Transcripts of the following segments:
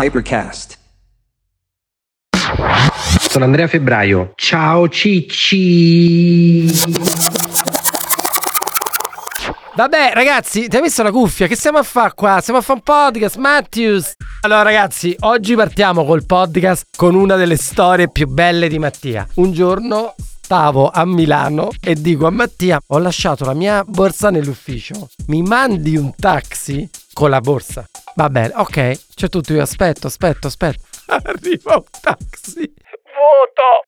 Hypercast. Sono Andrea Febbraio. Ciao Cicci. Vabbè, ragazzi, ti hai messo la cuffia? Che stiamo a fare qua? Stiamo a fare un podcast, Matthews. Allora, ragazzi, oggi partiamo col podcast con una delle storie più belle di Mattia. Un giorno stavo a Milano e dico a Mattia: Ho lasciato la mia borsa nell'ufficio. Mi mandi un taxi con la borsa? Va bene, ok. C'è tutto. Io aspetto, aspetto, aspetto. Arriva un taxi vuoto.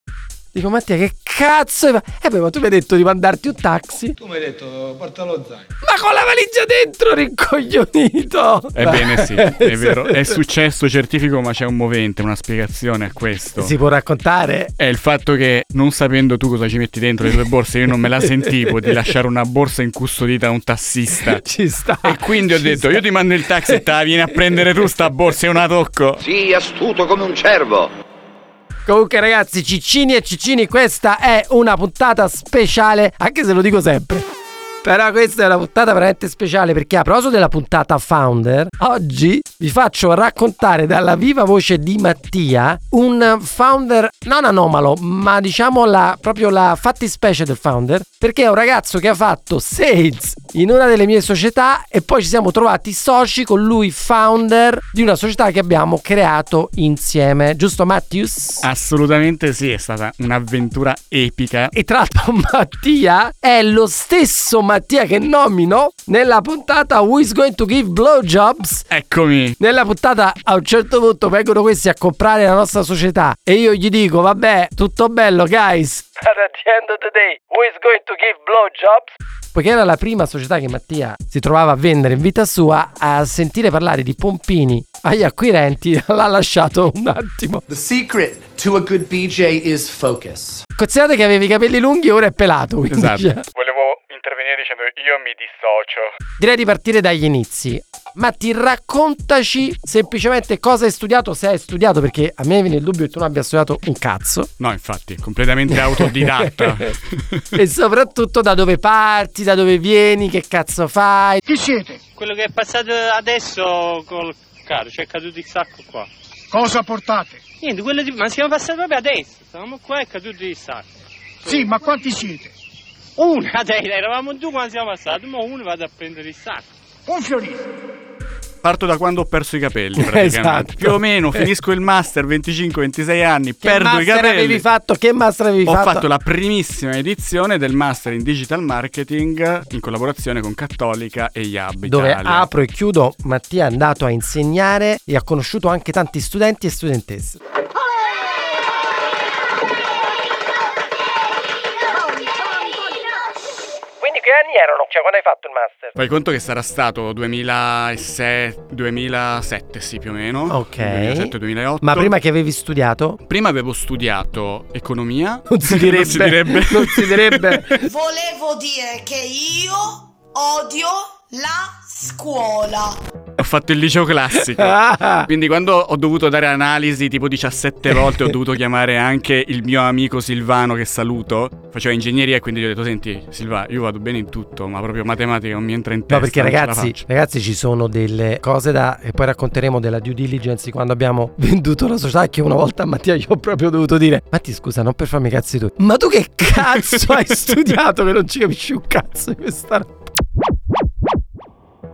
Dico Mattia che cazzo è? Eh beh ma tu mi hai detto di mandarti un taxi Tu mi hai detto porta lo zaino. Ma con la valigia dentro rincoglionito Ebbene sì, è vero, è successo, certifico, ma c'è un movente, una spiegazione a questo. Si può raccontare? È il fatto che non sapendo tu cosa ci metti dentro le tue borse, io non me la sentivo di lasciare una borsa incustodita a un tassista. Ci sta E quindi ho detto, sta. io ti mando il taxi e te la vieni a prendere tu sta borsa e una tocco. Sii astuto come un cervo. Comunque ragazzi Ciccini e Ciccini questa è una puntata speciale Anche se lo dico sempre. Però questa è una puntata veramente speciale perché a proposito della puntata Founder, oggi vi faccio raccontare dalla viva voce di Mattia un founder non anomalo, ma diciamo la, proprio la fattispecie del founder, perché è un ragazzo che ha fatto sales in una delle mie società e poi ci siamo trovati soci con lui founder di una società che abbiamo creato insieme, giusto Matthews? Assolutamente sì, è stata un'avventura epica. E tra l'altro Mattia è lo stesso Mattia che nomino nella puntata Who is going to give blowjobs? Eccomi. Nella puntata a un certo punto vengono questi a comprare la nostra società e io gli dico vabbè tutto bello guys. But at the end of the day, who is going to give blowjobs? Poiché era la prima società che Mattia si trovava a vendere in vita sua, a sentire parlare di pompini agli acquirenti l'ha lasciato un attimo. The secret to a good BJ is focus. Considerate che avevi i capelli lunghi e ora è pelato. Quindi Esatto. intervenire dicendo io mi dissocio. Direi di partire dagli inizi. Matti, raccontaci semplicemente cosa hai studiato, se hai studiato, perché a me viene il dubbio che tu non abbia studiato un cazzo. No, infatti, completamente autodidatta. e soprattutto da dove parti, da dove vieni, che cazzo fai. Chi siete? Quello che è passato adesso col carro, cioè è caduto il sacco qua. Cosa portate? Niente, quello di... ma siamo passati proprio adesso. Stavamo qua e è caduto il sacco. Sì, ma quanti siete? Uno, adesso eravamo due quando siamo passati, ma uno vado a prendere il sacco. Un fiorino. Parto da quando ho perso i capelli, praticamente. Esatto. Più o meno, finisco il master, 25-26 anni, Che perdo i master capelli. avevi fatto? Che master avevi Ho fatto? fatto la primissima edizione del master in digital marketing in collaborazione con Cattolica e IAB Dove Italia. apro e chiudo, Mattia è andato a insegnare e ha conosciuto anche tanti studenti e studentesse. Anni erano? Cioè quando hai fatto il master? Fai conto che sarà stato 2006, 2007 sì più o meno. Ok. 2007-2008. Ma prima che avevi studiato? Prima avevo studiato economia. Non si direbbe. non si direbbe. Non si direbbe. Volevo dire che io odio la scuola. Ho fatto il liceo classico. Quindi quando ho dovuto dare analisi tipo 17 volte ho dovuto chiamare anche il mio amico Silvano che saluto. Faceva ingegneria e quindi gli ho detto senti Silva io vado bene in tutto ma proprio matematica non mi entra in testa. No, perché non ce la ragazzi, faccio." ragazzi, ci sono delle cose da. E poi racconteremo della due diligence di quando abbiamo venduto la società. Che una volta a Mattia gli ho proprio dovuto dire: Matti, scusa, non per farmi i cazzi tu. Ma tu che cazzo hai studiato che non ci capisci un cazzo di questa roba?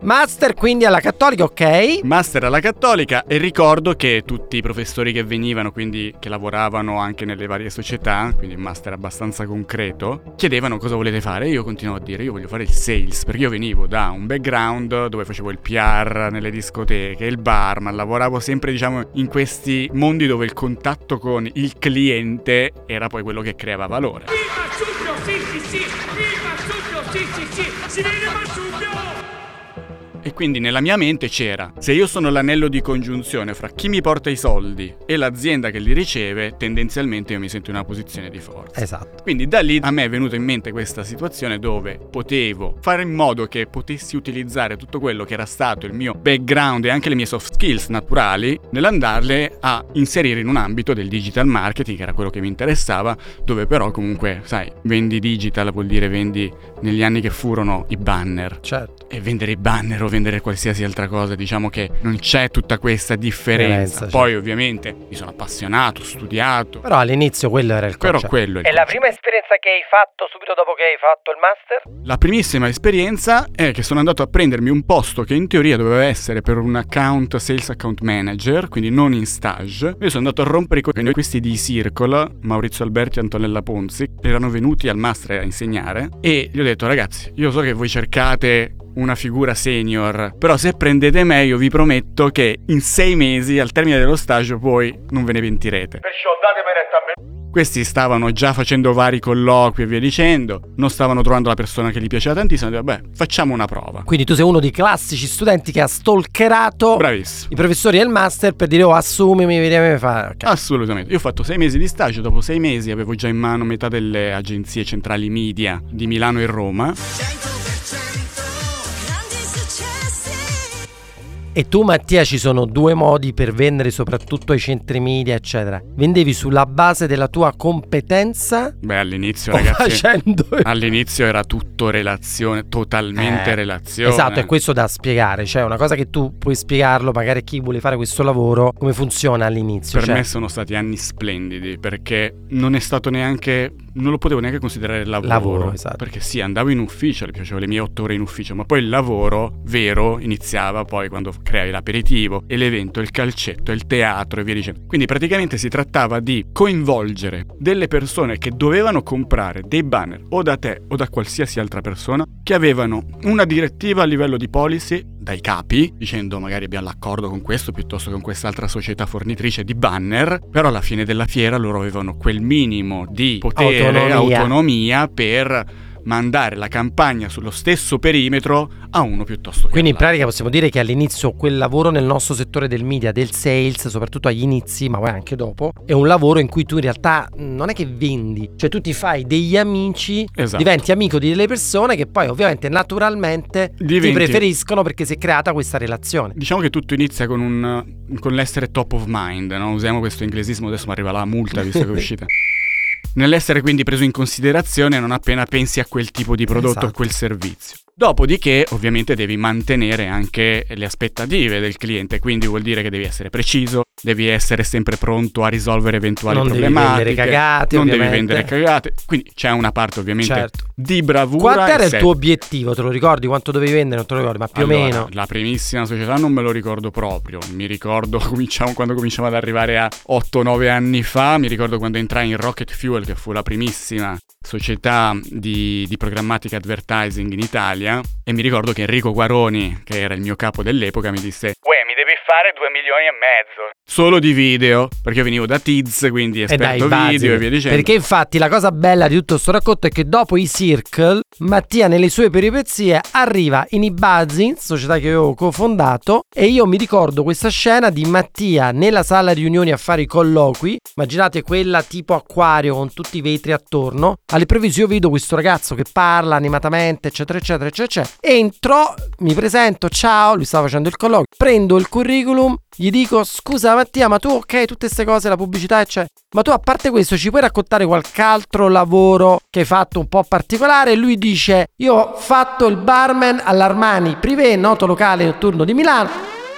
Master quindi alla cattolica, ok? Master alla cattolica e ricordo che tutti i professori che venivano, quindi che lavoravano anche nelle varie società, quindi un master abbastanza concreto, chiedevano cosa volete fare. E io continuavo a dire io voglio fare il sales, perché io venivo da un background dove facevo il PR nelle discoteche, il bar, ma lavoravo sempre diciamo in questi mondi dove il contatto con il cliente era poi quello che creava valore. E quindi nella mia mente c'era, se io sono l'anello di congiunzione fra chi mi porta i soldi e l'azienda che li riceve, tendenzialmente io mi sento in una posizione di forza. Esatto. Quindi da lì a me è venuta in mente questa situazione dove potevo fare in modo che potessi utilizzare tutto quello che era stato il mio background e anche le mie soft skills naturali nell'andarle a inserire in un ambito del digital marketing, che era quello che mi interessava, dove però comunque, sai, vendi digital vuol dire vendi negli anni che furono i banner. Certo. E vendere i banner o vendere qualsiasi altra cosa, diciamo che non c'è tutta questa differenza. Differenza, Poi ovviamente mi sono appassionato, studiato, Però all'inizio quello era il però concetto. quello è il E la prima esperienza che hai fatto subito dopo che hai fatto il master? La primissima esperienza è che sono andato a prendermi un posto che in teoria doveva essere per un account sales account manager, quindi non in stage. Io sono andato a rompere i coglioni questi di Circle, Maurizio Alberti e Antonella Ponzi, erano venuti al master a insegnare e gli ho detto ragazzi, io so che voi cercate una figura senior, però se prendete me io vi prometto che in sei mesi al termine dello stage voi non ve ne pentirete. Perciò datemi retta a me. Questi stavano già facendo vari colloqui e via dicendo, non stavano trovando la persona che gli piaceva tantissimo, detto, vabbè, facciamo una prova. Quindi tu sei uno dei classici studenti che ha stalkerato Bravissimo. i professori del master per dire oh assumimi, vediamo come fa. Ok. Assolutamente. Io ho fatto sei mesi di stage, dopo sei mesi avevo già in mano metà delle agenzie centrali media di Milano e Roma. E tu Mattia ci sono due modi per vendere soprattutto ai centri media eccetera. Vendevi sulla base della tua competenza Beh, all'inizio, ragazzi. facendo... All'inizio era tutto relazione, totalmente Eh, relazione. Esatto, è questo da spiegare, cioè una cosa che tu puoi spiegarlo magari a chi vuole fare questo lavoro, come funziona all'inizio. Per cioè, me sono stati anni splendidi perché non è stato neanche. Non lo potevo neanche considerare lavoro. Lavoro, esatto. Perché sì, andavo in ufficio, mi piacevano le mie otto ore in ufficio, ma poi il lavoro vero iniziava poi quando creavi l'aperitivo e l'evento, il calcetto, il teatro e via dicendo. Quindi praticamente si trattava di coinvolgere delle persone che dovevano comprare dei banner o da te o da qualsiasi altra persona che avevano una direttiva a livello di policy dai capi, dicendo magari abbiamo l'accordo con questo piuttosto che con quest'altra società fornitrice di banner, però alla fine della fiera loro avevano quel minimo di potere, Autonomia. autonomia, per mandare la campagna sullo stesso perimetro a uno piuttosto che Quindi in pratica possiamo dire che all'inizio quel lavoro nel nostro settore del media, del sales, soprattutto agli inizi, ma poi anche dopo, è un lavoro in cui tu in realtà non è che vendi, cioè tu ti fai degli amici, Esatto. diventi amico di delle persone che poi ovviamente naturalmente ti Diventi- preferiscono perché si è creata questa relazione. Diciamo che tutto inizia con, un, con l'essere top of mind, no? usiamo questo inglesismo, adesso mi arriva la multa visto che è uscita. Nell'essere quindi preso in considerazione non appena pensi a quel tipo di prodotto, Esatto. a quel servizio. Dopodiché, ovviamente, devi mantenere anche le aspettative del cliente, quindi vuol dire che devi essere preciso, devi essere sempre pronto a risolvere eventuali Non devi problematiche. vendere cagate, non devi ovviamente. vendere cagate. Quindi c'è una parte, ovviamente, Certo. di bravura. Quanto era il set. tuo obiettivo? Te lo ricordi? Quanto dovevi vendere? Non te lo ricordi, ma più Allora, o meno. La primissima società non me lo ricordo proprio. Mi ricordo cominciamo, quando cominciamo ad arrivare a 8-9 anni fa. Mi ricordo quando entrai in Rocket Fuel, che fu la primissima società di, di programmatica advertising in Italia. E mi ricordo che Enrico Guaroni, che era il mio capo dell'epoca, mi disse: Uè, mi devi fare 2 milioni e mezzo. Solo di video, perché io venivo da Tiz, quindi E dai, esperto base. video e via dicendo. Perché infatti la cosa bella di tutto sto racconto è che dopo i Circle, Mattia nelle sue peripezie arriva in Ibazin, società che avevo cofondato, e io mi ricordo questa scena di Mattia nella sala riunioni a fare i colloqui. Immaginate quella tipo acquario con tutti i vetri attorno. All'improvviso io vedo questo ragazzo che parla animatamente, eccetera, eccetera, eccetera. eccetera. Entro, mi presento, ciao, lui stava facendo il colloquio, prendo il curriculum, gli dico scusa Mattia, ma tu ok, tutte queste cose, la pubblicità, eccetera. Ma tu a parte questo ci puoi raccontare qualche altro lavoro che hai fatto un po' particolare? Lui dice io ho fatto il barman all'Armani Privé, noto locale notturno di Milano.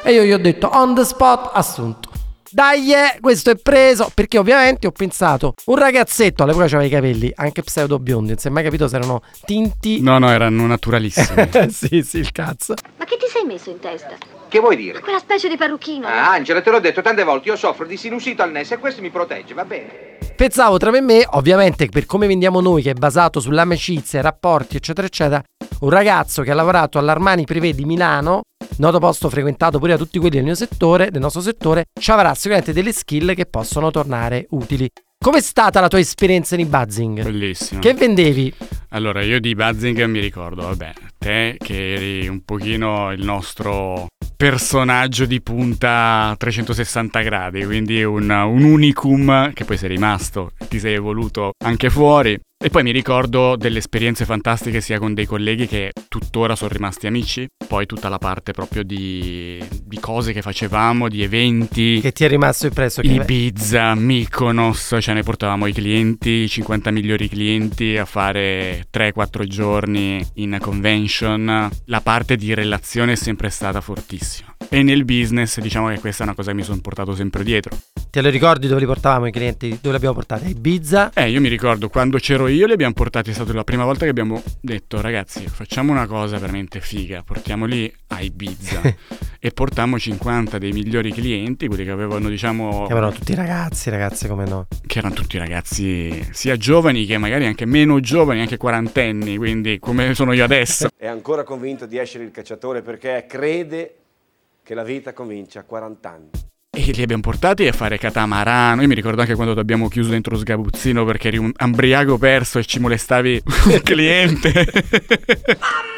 E io gli ho detto on the spot assunto. Dai, eh, questo è preso. Perché ovviamente ho pensato, un ragazzetto all'epoca aveva i capelli anche pseudo biondi, non si è mai capito se erano tinti. No, no, erano naturalissimi. sì, sì, il cazzo. Ma che ti sei messo in testa? Che vuoi dire? Quella specie di parrucchino. Ah, Angela, te l'ho detto tante volte, io soffro di sinusito al nesso e questo mi protegge, va bene? Pensavo tra me e me, ovviamente per come vendiamo noi, che è basato sull'amicizia, i rapporti, eccetera, eccetera, un ragazzo che ha lavorato all'Armani Privé di Milano, noto posto frequentato pure da tutti quelli del mio settore, del nostro settore, ci avrà sicuramente delle skill che possono tornare utili. Com'è stata la tua esperienza in buzzing? Bellissimo. Che vendevi? Allora, io di Buzzing mi ricordo, vabbè, te che eri un pochino il nostro personaggio di punta a 360 gradi, quindi un, un unicum che poi sei rimasto, ti sei evoluto anche fuori. E poi mi ricordo delle esperienze fantastiche sia con dei colleghi che tuttora sono rimasti amici, poi tutta la parte proprio di, di cose che facevamo, di eventi. Che ti è rimasto impresso? Ibiza, Mykonos, cioè ne portavamo i clienti, i 50 migliori clienti a fare 3-4 giorni in convention. La parte di relazione è sempre stata fortissima. E nel business diciamo che questa è una cosa che mi sono portato sempre dietro. Te lo ricordi dove li portavamo i clienti? Dove li abbiamo portati? A Ibiza? Eh, io mi ricordo quando c'ero io li abbiamo portati, è stata la prima volta che abbiamo detto ragazzi facciamo una cosa veramente figa, portiamoli a Ibiza e portammo 50 dei migliori clienti, quelli che avevano diciamo... Che erano tutti ragazzi, ragazze come no. Che erano tutti ragazzi sia giovani che magari anche meno giovani, anche quarantenni, quindi come sono io adesso. È ancora convinto di essere il cacciatore perché crede che la vita comincia a 40 anni. E li abbiamo portati a fare catamarano. Io mi ricordo anche quando ti abbiamo chiuso dentro lo sgabuzzino perché eri un ambriaco perso e ci molestavi un cliente. Mamma?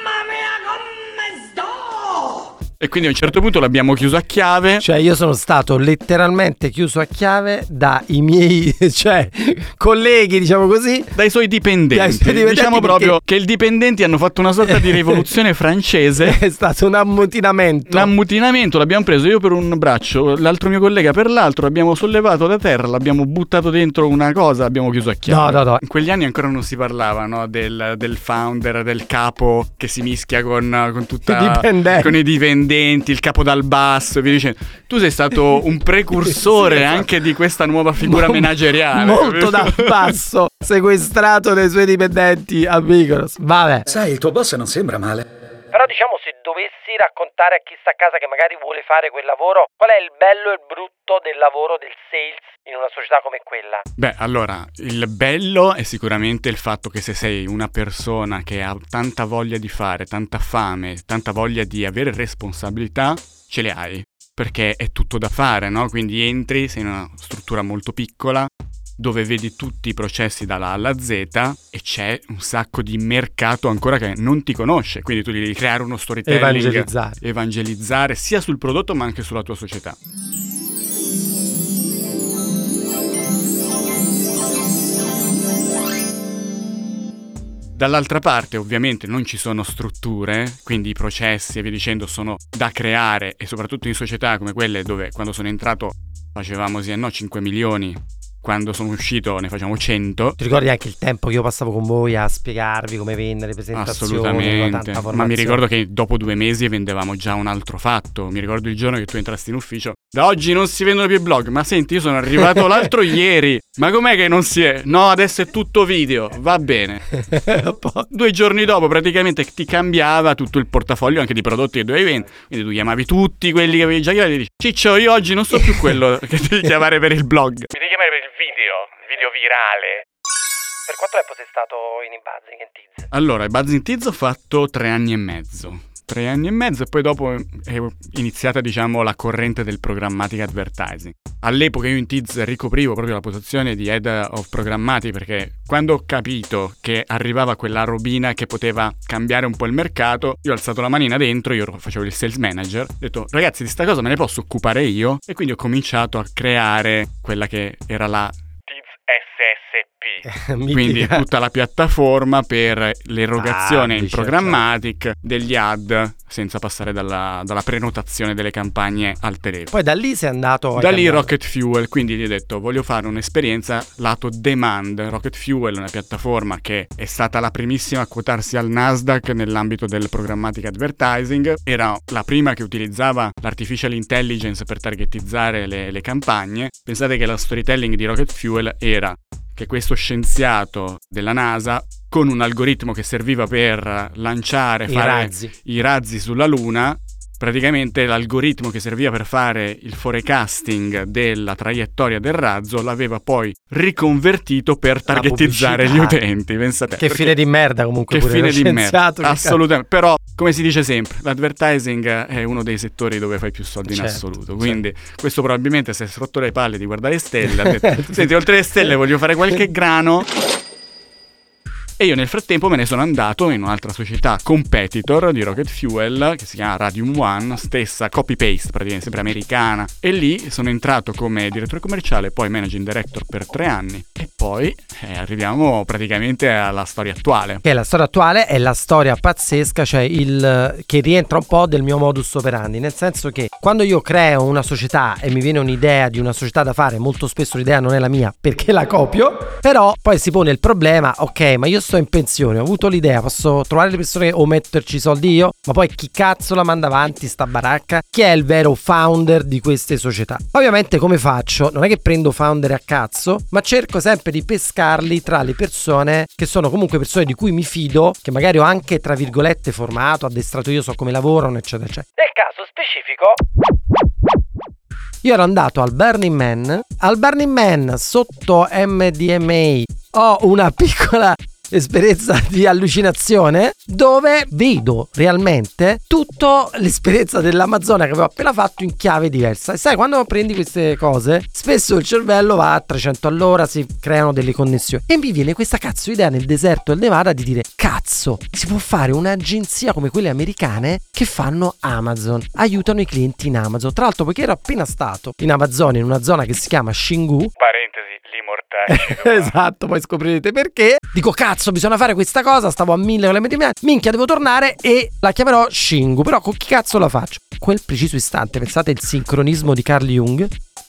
E quindi a un certo punto l'abbiamo chiuso a chiave. Cioè, io sono stato letteralmente chiuso a chiave dai miei, cioè, colleghi, diciamo così. Dai suoi dipendenti. Dai suoi dipendenti diciamo perché- proprio che i dipendenti hanno fatto una sorta di rivoluzione francese. È stato un ammutinamento. Un ammutinamento, l'abbiamo preso io per un braccio, l'altro mio collega per l'altro, l'abbiamo sollevato da terra, l'abbiamo buttato dentro una cosa, l'abbiamo chiuso a chiave. No, no, no. In quegli anni ancora non si parlava no, del, del founder, del capo che si mischia con, con tutta... I dipendenti. Con i dipendenti, il capo dal basso e via dicendo. Tu sei stato un precursore Sì, esatto. anche di questa nuova figura Mo- manageriale. Molto dal basso, sequestrato dai suoi dipendenti a Mykonos. Vabbè. Sai, il tuo boss non sembra male. Però diciamo se dovessi raccontare a chi sta a casa che magari vuole fare quel lavoro, qual è il bello e il brutto del lavoro del sales in una società come quella? Beh, allora, il bello è sicuramente il fatto che se sei una persona che ha tanta voglia di fare, tanta fame, tanta voglia di avere responsabilità, ce le hai. Perché è tutto da fare, no? Quindi entri, sei in una struttura molto piccola, dove vedi tutti i processi dalla A alla Z e c'è un sacco di mercato ancora che non ti conosce. Quindi tu devi creare uno storytelling, Evangelizzare. evangelizzare sia sul prodotto ma anche sulla tua società. Dall'altra parte ovviamente non ci sono strutture, quindi i processi e via dicendo sono da creare e soprattutto in società come quelle dove quando sono entrato facevamo sì e no 5 milioni, quando sono uscito ne facciamo 100. Ti ricordi anche il tempo che io passavo con voi a spiegarvi come vendere, presentazioni, Assolutamente, tanta ma mi ricordo che dopo due mesi vendevamo già un altro fatto. Mi ricordo il giorno che tu entrasti in ufficio. Da oggi non si vendono più i blog. Ma senti, io sono arrivato l'altro ieri. Ma com'è che non si è? No, adesso è tutto video. Va bene. Due giorni dopo, praticamente ti cambiava tutto il portafoglio anche di prodotti che dovevi vendere. Quindi tu chiamavi tutti quelli che avevi già chiamato e dici: Ciccio, io oggi non so più quello che devi chiamare per il blog. Mi devi chiamare per il video, video virale. Per quanto tempo sei stato in Buzzing and Tiz? Allora, il Buzzing Tiz ho fatto tre anni e mezzo. Tre anni e mezzo e poi dopo è iniziata, diciamo, la corrente del programmatic advertising. All'epoca io in Tiz ricoprivo proprio la posizione di head of programmatic perché quando ho capito che arrivava quella robina che poteva cambiare un po' il mercato, io ho alzato la manina dentro, io facevo il sales manager, ho detto ragazzi di sta cosa me ne posso occupare io e quindi ho cominciato a creare quella che era la SSP. quindi tutta la piattaforma per l'erogazione Ah, in programmatic degli ad senza passare dalla, dalla prenotazione delle campagne al telefono. Poi da lì sei andato... hai Da lì cambiato. Rocket Fuel, quindi gli ho detto voglio fare un'esperienza lato demand. Rocket Fuel è una piattaforma che è stata la primissima a quotarsi al Nasdaq nell'ambito del programmatic advertising, era la prima che utilizzava l'artificial intelligence per targetizzare le, le campagne. Pensate che la storytelling di Rocket Fuel era che questo scienziato della NASA con un algoritmo che serviva per lanciare I fare razzi. i razzi sulla Luna, praticamente l'algoritmo che serviva per fare il forecasting della traiettoria del razzo l'aveva poi riconvertito per targetizzare gli utenti. Pensate, Che fine di merda comunque che fine di merda. Assolutamente. Però, come si dice sempre, l'advertising è uno dei settori dove fai più soldi in Certo, assoluto. Quindi, questo probabilmente si è rotto le palle di guardare stelle. ha detto, Senti, oltre alle stelle voglio fare qualche grano. E io nel frattempo me ne sono andato in un'altra società competitor di Rocket Fuel che si chiama Radium One, stessa copy-paste praticamente, sempre americana. E lì sono entrato come direttore commerciale, poi managing director per tre anni. E poi eh, arriviamo praticamente alla storia attuale. Che la storia attuale è la storia pazzesca, cioè il che rientra un po' del mio modus operandi, nel senso che quando io creo una società e mi viene un'idea di una società da fare, molto spesso l'idea non è la mia perché la copio, però poi si pone il problema, ok, ma io sto in pensione, ho avuto l'idea, posso trovare le persone o metterci i soldi io, ma poi chi cazzo la manda avanti sta baracca? Chi è il vero founder di queste società? Ovviamente come faccio? Non è che prendo founder a cazzo, ma cerco sempre sempre di pescarli tra le persone che sono comunque persone di cui mi fido, che magari ho anche tra virgolette formato, addestrato io, so come lavorano, eccetera, eccetera. Nel caso specifico io ero andato al Burning Man. Al Burning Man sotto MDMA ho una piccola esperienza di allucinazione dove vedo realmente tutta l'esperienza dell'Amazzonia che avevo appena fatto in chiave diversa. E sai, quando prendi queste cose, spesso il cervello va a 300 all'ora, si creano delle connessioni. E mi viene questa cazzo idea nel deserto del Nevada di dire, cazzo, si può fare un'agenzia come quelle americane che fanno Amazon, aiutano i clienti in Amazon. Tra l'altro, poiché ero appena stato in Amazonia, in una zona che si chiama Shingu, parentesi, mortacci. esatto, poi scoprirete perché. Dico, cazzo, bisogna fare questa cosa. Stavo a mille con le medie Minchia, devo tornare e la chiamerò Shingu. Però con chi cazzo la faccio? Quel preciso istante, pensate il sincronismo di Carl Jung.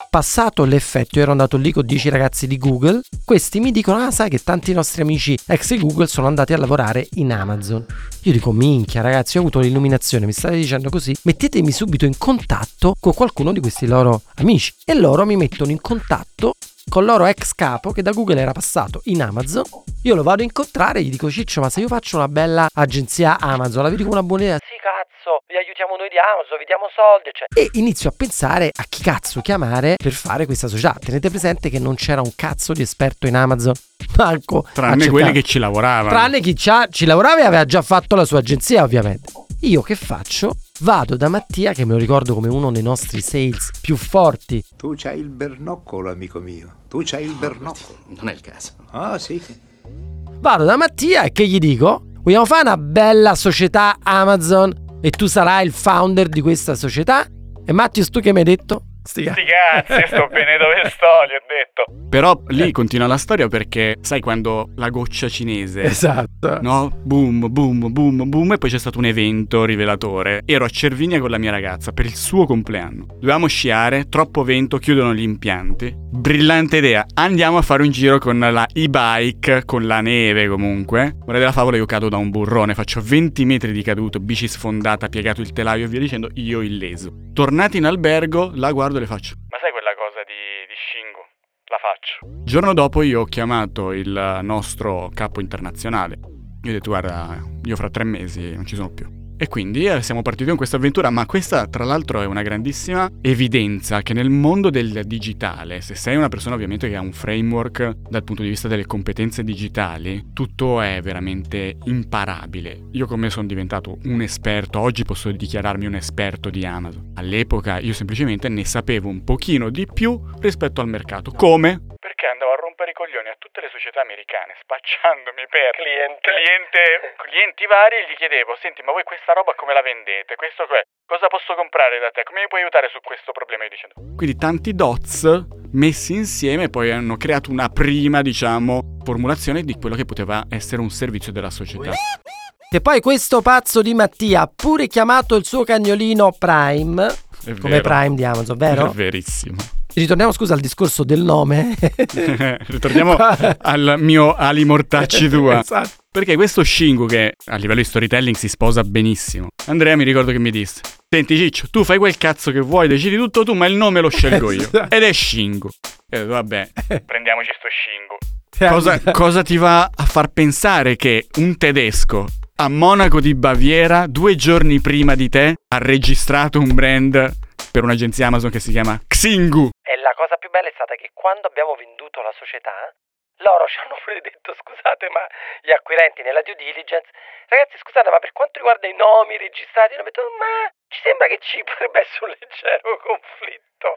Passato l'effetto, io ero andato lì con 10 ragazzi di Google. Questi mi dicono: Ah, sai che tanti nostri amici ex Google sono andati a lavorare in Amazon. Io dico: Minchia, ragazzi, ho avuto l'illuminazione. Mi state dicendo così? Mettetemi subito in contatto con qualcuno di questi loro amici. E loro mi mettono in contatto con il loro ex capo che da Google era passato in Amazon. Io lo vado a incontrare e gli dico Ciccio ma se io faccio una bella agenzia Amazon la vedi come una buona idea? Sì cazzo, vi aiutiamo noi di Amazon, vi diamo soldi eccetera. E inizio a pensare a chi cazzo chiamare per fare questa società. Tenete presente che non c'era un cazzo di esperto in Amazon. Manco Tranne quelli che ci lavoravano. Tranne chi ci lavorava e aveva già fatto la sua agenzia ovviamente. Io che faccio? Vado da Mattia, che me lo ricordo come uno dei nostri sales più forti. Tu c'hai il bernoccolo, amico mio. Tu c'hai il bernoccolo. Non è il caso. Ah, sì. Vado da Mattia e che gli dico? Vogliamo fare una bella società Amazon e tu sarai il founder di questa società? E Mattius, tu che mi hai detto? Sti cazzi, sto bene dove sto, gli ho detto. Però lì continua la storia perché sai quando la goccia cinese. Esatto. No? Boom, boom, boom, boom. E poi c'è stato un evento rivelatore. Ero a Cervinia con la mia ragazza per il suo compleanno. Dovevamo sciare, troppo vento, chiudono gli impianti. Brillante idea. Andiamo a fare un giro con la e-bike, con la neve comunque. Ora della favola io cado da un burrone, faccio 20 metri di caduto, bici sfondata, piegato il telaio e via dicendo, io illeso. Tornati in albergo, la guardo e le faccio. Ma sai quella cosa di, di Shingo? La faccio. Giorno dopo io ho chiamato il nostro capo internazionale. Io ho detto guarda, io fra tre mesi non ci sono più. E quindi eh, siamo partiti con questa avventura, ma questa tra l'altro è una grandissima evidenza che nel mondo del digitale, se sei una persona ovviamente che ha un framework dal punto di vista delle competenze digitali, tutto è veramente imparabile. Io come sono diventato un esperto, oggi posso dichiararmi un esperto di Amazon. All'epoca io semplicemente ne sapevo un pochino di più rispetto al mercato. Come? Perché andavo a rompere i coglioni a tutte le società americane spacciandomi per cliente. cliente clienti vari e gli chiedevo senti ma voi questa roba come la vendete? Questo è cosa posso comprare da te? Come mi puoi aiutare su questo problema? Io dicendo quindi tanti dots messi insieme poi hanno creato una prima diciamo formulazione di quello che poteva essere un servizio della società. E poi questo pazzo di Mattia ha pure chiamato il suo cagnolino Prime. È come vero. Prime di Amazon vero? è verissimo Ritorniamo scusa al discorso del nome. Ritorniamo al mio Ali Mortacci tua. Esatto. Perché questo Shingu che a livello di storytelling si sposa benissimo. Andrea mi ricordo che mi disse: Senti Ciccio, tu fai quel cazzo che vuoi, decidi tutto tu, ma il nome lo scelgo io. Esatto. Ed è Shingu. E detto, vabbè, prendiamoci sto Shingo cosa, cosa ti va a far pensare che un tedesco a Monaco di Baviera, due giorni prima di te, ha registrato un brand per un'agenzia Amazon che si chiama Xingu? E la cosa più bella è stata che quando abbiamo venduto la società, loro ci hanno pure detto, scusate, ma gli acquirenti nella due diligence, ragazzi scusate, ma per quanto riguarda i nomi registrati, hanno detto, ma ci sembra che ci potrebbe essere un leggero conflitto.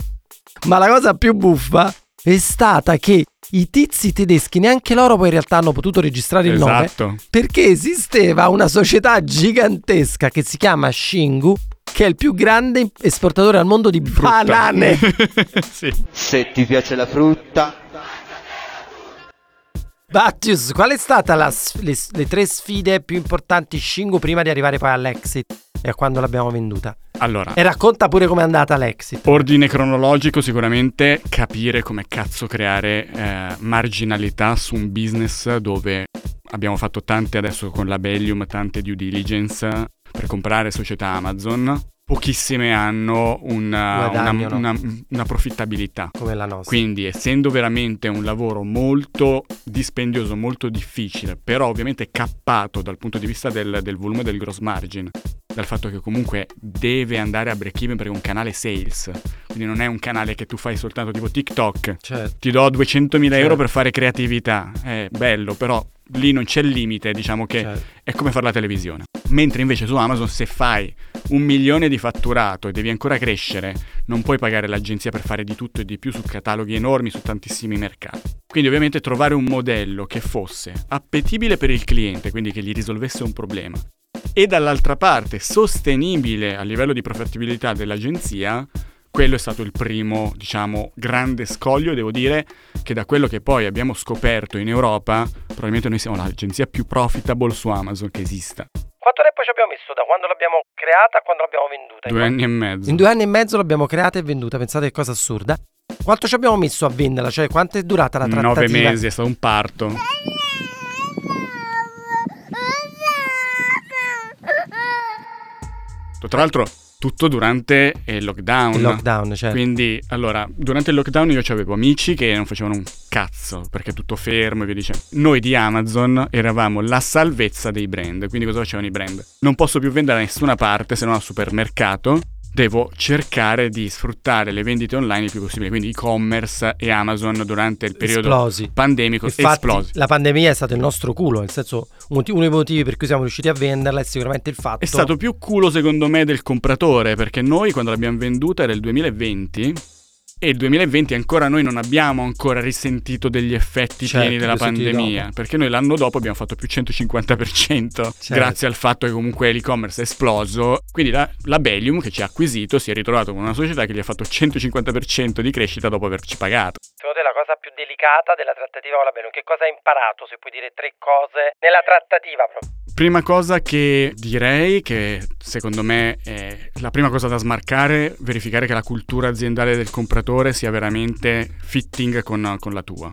Ma la cosa più buffa è stata che i tizi tedeschi neanche loro poi in realtà hanno potuto registrare il Esatto. nome perché esisteva una società gigantesca che si chiama Shingu che è il più grande esportatore al mondo di banane. sì. Se ti piace la frutta, Battius, qual è stata la s- le, le tre sfide più importanti Shingo prima di arrivare poi all'exit e a quando l'abbiamo venduta? Allora, E racconta pure com'è andata l'exit. ordine cronologico sicuramente capire come cazzo creare eh, marginalità su un business dove abbiamo fatto tante adesso con la Bellium, tante due diligence per comprare società Amazon. Pochissime hanno una, una, no? una- una profittabilità. Come la nostra. Quindi, essendo veramente un lavoro molto dispendioso, molto difficile, però ovviamente cappato dal punto di vista del, del volume del gross margin, dal fatto che comunque deve andare a break even perché è un canale sales, quindi non è un canale che tu fai soltanto tipo TikTok. Certo. Ti do 200.000 euro Certo. per fare creatività, è bello, però lì non c'è il limite, diciamo che Certo. è come fare la televisione. Mentre invece su Amazon se fai un milione di fatturato e devi ancora crescere, non puoi pagare l'agenzia per fare di tutto e di più su cataloghi enormi su tantissimi mercati. Quindi ovviamente trovare un modello che fosse appetibile per il cliente, quindi che gli risolvesse un problema, e dall'altra parte sostenibile a livello di profitabilità dell'agenzia, quello è stato il primo, diciamo, grande scoglio devo dire che da quello che poi abbiamo scoperto in Europa, probabilmente noi siamo l'agenzia più profitable su Amazon che esista. Quanto tempo ci abbiamo messo da quando l'abbiamo creata a quando l'abbiamo venduta? Due anni e mezzo. In due anni e mezzo l'abbiamo creata e venduta, pensate che cosa assurda. Quanto ci abbiamo messo a venderla? Cioè, quanto è durata la trattativa? Nove mesi, è stato un parto. Tra l'altro, tutto durante il lockdown. Il lockdown, certo. Quindi, allora, durante il lockdown io avevo amici che non facevano un cazzo perché tutto fermo e via dicendo. Noi di Amazon eravamo la salvezza dei brand. Quindi, cosa facevano i brand? Non posso più vendere da nessuna parte se non al supermercato. Devo cercare di sfruttare le vendite online il più possibile. Quindi, e-commerce e Amazon durante il periodo Esplosi. pandemico Infatti, esplosi. la pandemia è stato il nostro culo, nel senso, uno dei motivi per cui siamo riusciti a venderla è sicuramente il fatto È stato più culo secondo me del compratore perché noi quando l'abbiamo venduta era il 2020 e il 2020 ancora noi non abbiamo ancora risentito degli effetti Certo, pieni della pandemia dopo. perché noi l'anno dopo abbiamo fatto più 150% Certo. grazie al fatto che comunque l'e-commerce è esploso quindi la, la Bellium che ci ha acquisito si è ritrovato con una società che gli ha fatto 150% di crescita dopo averci pagato Secondo te la cosa più delicata della trattativa con la Bello? Che cosa hai imparato, se puoi dire tre cose, nella trattativa proprio? Prima cosa che direi, che secondo me è la prima cosa da smarcare, verificare che la cultura aziendale del compratore sia veramente fitting con, con la tua.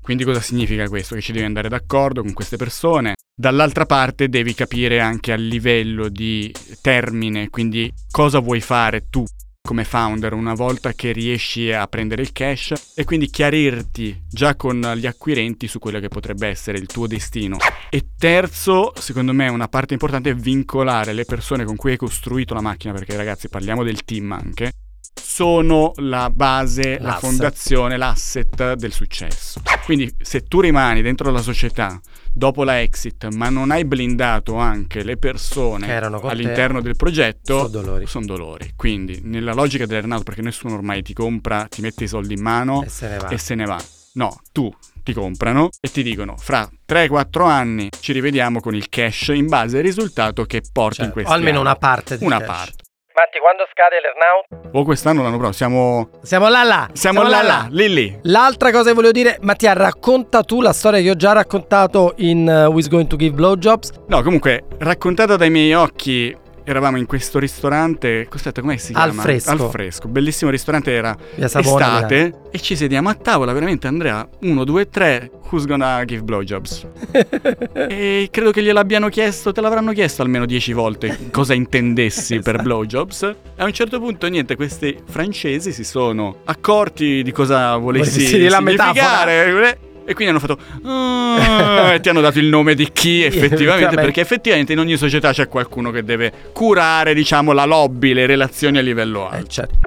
Quindi cosa significa questo? Che ci devi andare d'accordo con queste persone. Dall'altra parte devi capire anche a livello di termine, quindi cosa vuoi fare tu come founder una volta che riesci a prendere il cash e quindi chiarirti già con gli acquirenti su quello che potrebbe essere il tuo destino. E terzo, secondo me una parte importante è vincolare le persone con cui hai costruito la macchina, perché ragazzi parliamo del team anche, sono la base, la L'asset. fondazione, l'asset del successo. Quindi se tu rimani dentro la società dopo la exit, ma non hai blindato anche le persone con te, all'interno del progetto, sono dolori. sono dolori. Quindi nella logica dell'earnout, perché nessuno ormai ti compra, ti mette i soldi in mano E se ne va. se ne va. No, tu ti comprano e ti dicono fra 3-4 anni ci rivediamo con il cash in base al risultato che porti in Certo, questi o almeno anni. una parte del Una cash. parte. Matti, quando scade l'earnout? O quest'anno o l'anno prossimo. Siamo, Siamo là là. siamo là là, lì lì. L'altra cosa che volevo dire, Mattia, racconta tu la storia che ho già raccontato in uh, Who's Going to Give Blowjobs. No, comunque, raccontata dai miei occhi, eravamo in questo ristorante. Aspetta, come si Al chiama? fresco. Al fresco. Bellissimo ristorante, era Savona, estate. E ci sediamo a tavola, veramente, Andrea. Uno, due, tre. Who's gonna give blowjobs? e credo che gliel'abbiano chiesto, te l'avranno chiesto almeno dieci volte cosa intendessi per blowjobs. E a un certo punto, niente, questi francesi si sono accorti di cosa volessi Volessi la significare. E quindi hanno fatto "Ah", e ti hanno dato il nome di chi effettivamente, perché effettivamente in ogni società c'è qualcuno che deve curare, diciamo, la lobby, le relazioni a livello alto. Eh, certo.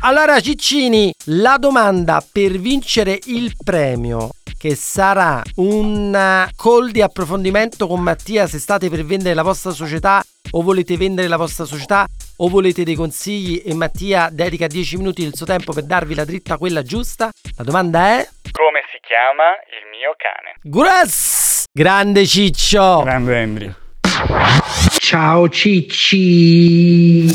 Allora, Ciccini, la domanda per vincere il premio, che sarà un uh, call di approfondimento con Mattia se state per vendere la vostra società o volete vendere la vostra società o volete dei consigli e Mattia dedica 10 minuti del suo tempo per darvi la dritta quella giusta. La domanda è... Chiama il mio cane? Grass! Grande Ciccio! Grande Henry. Ciao Cicci.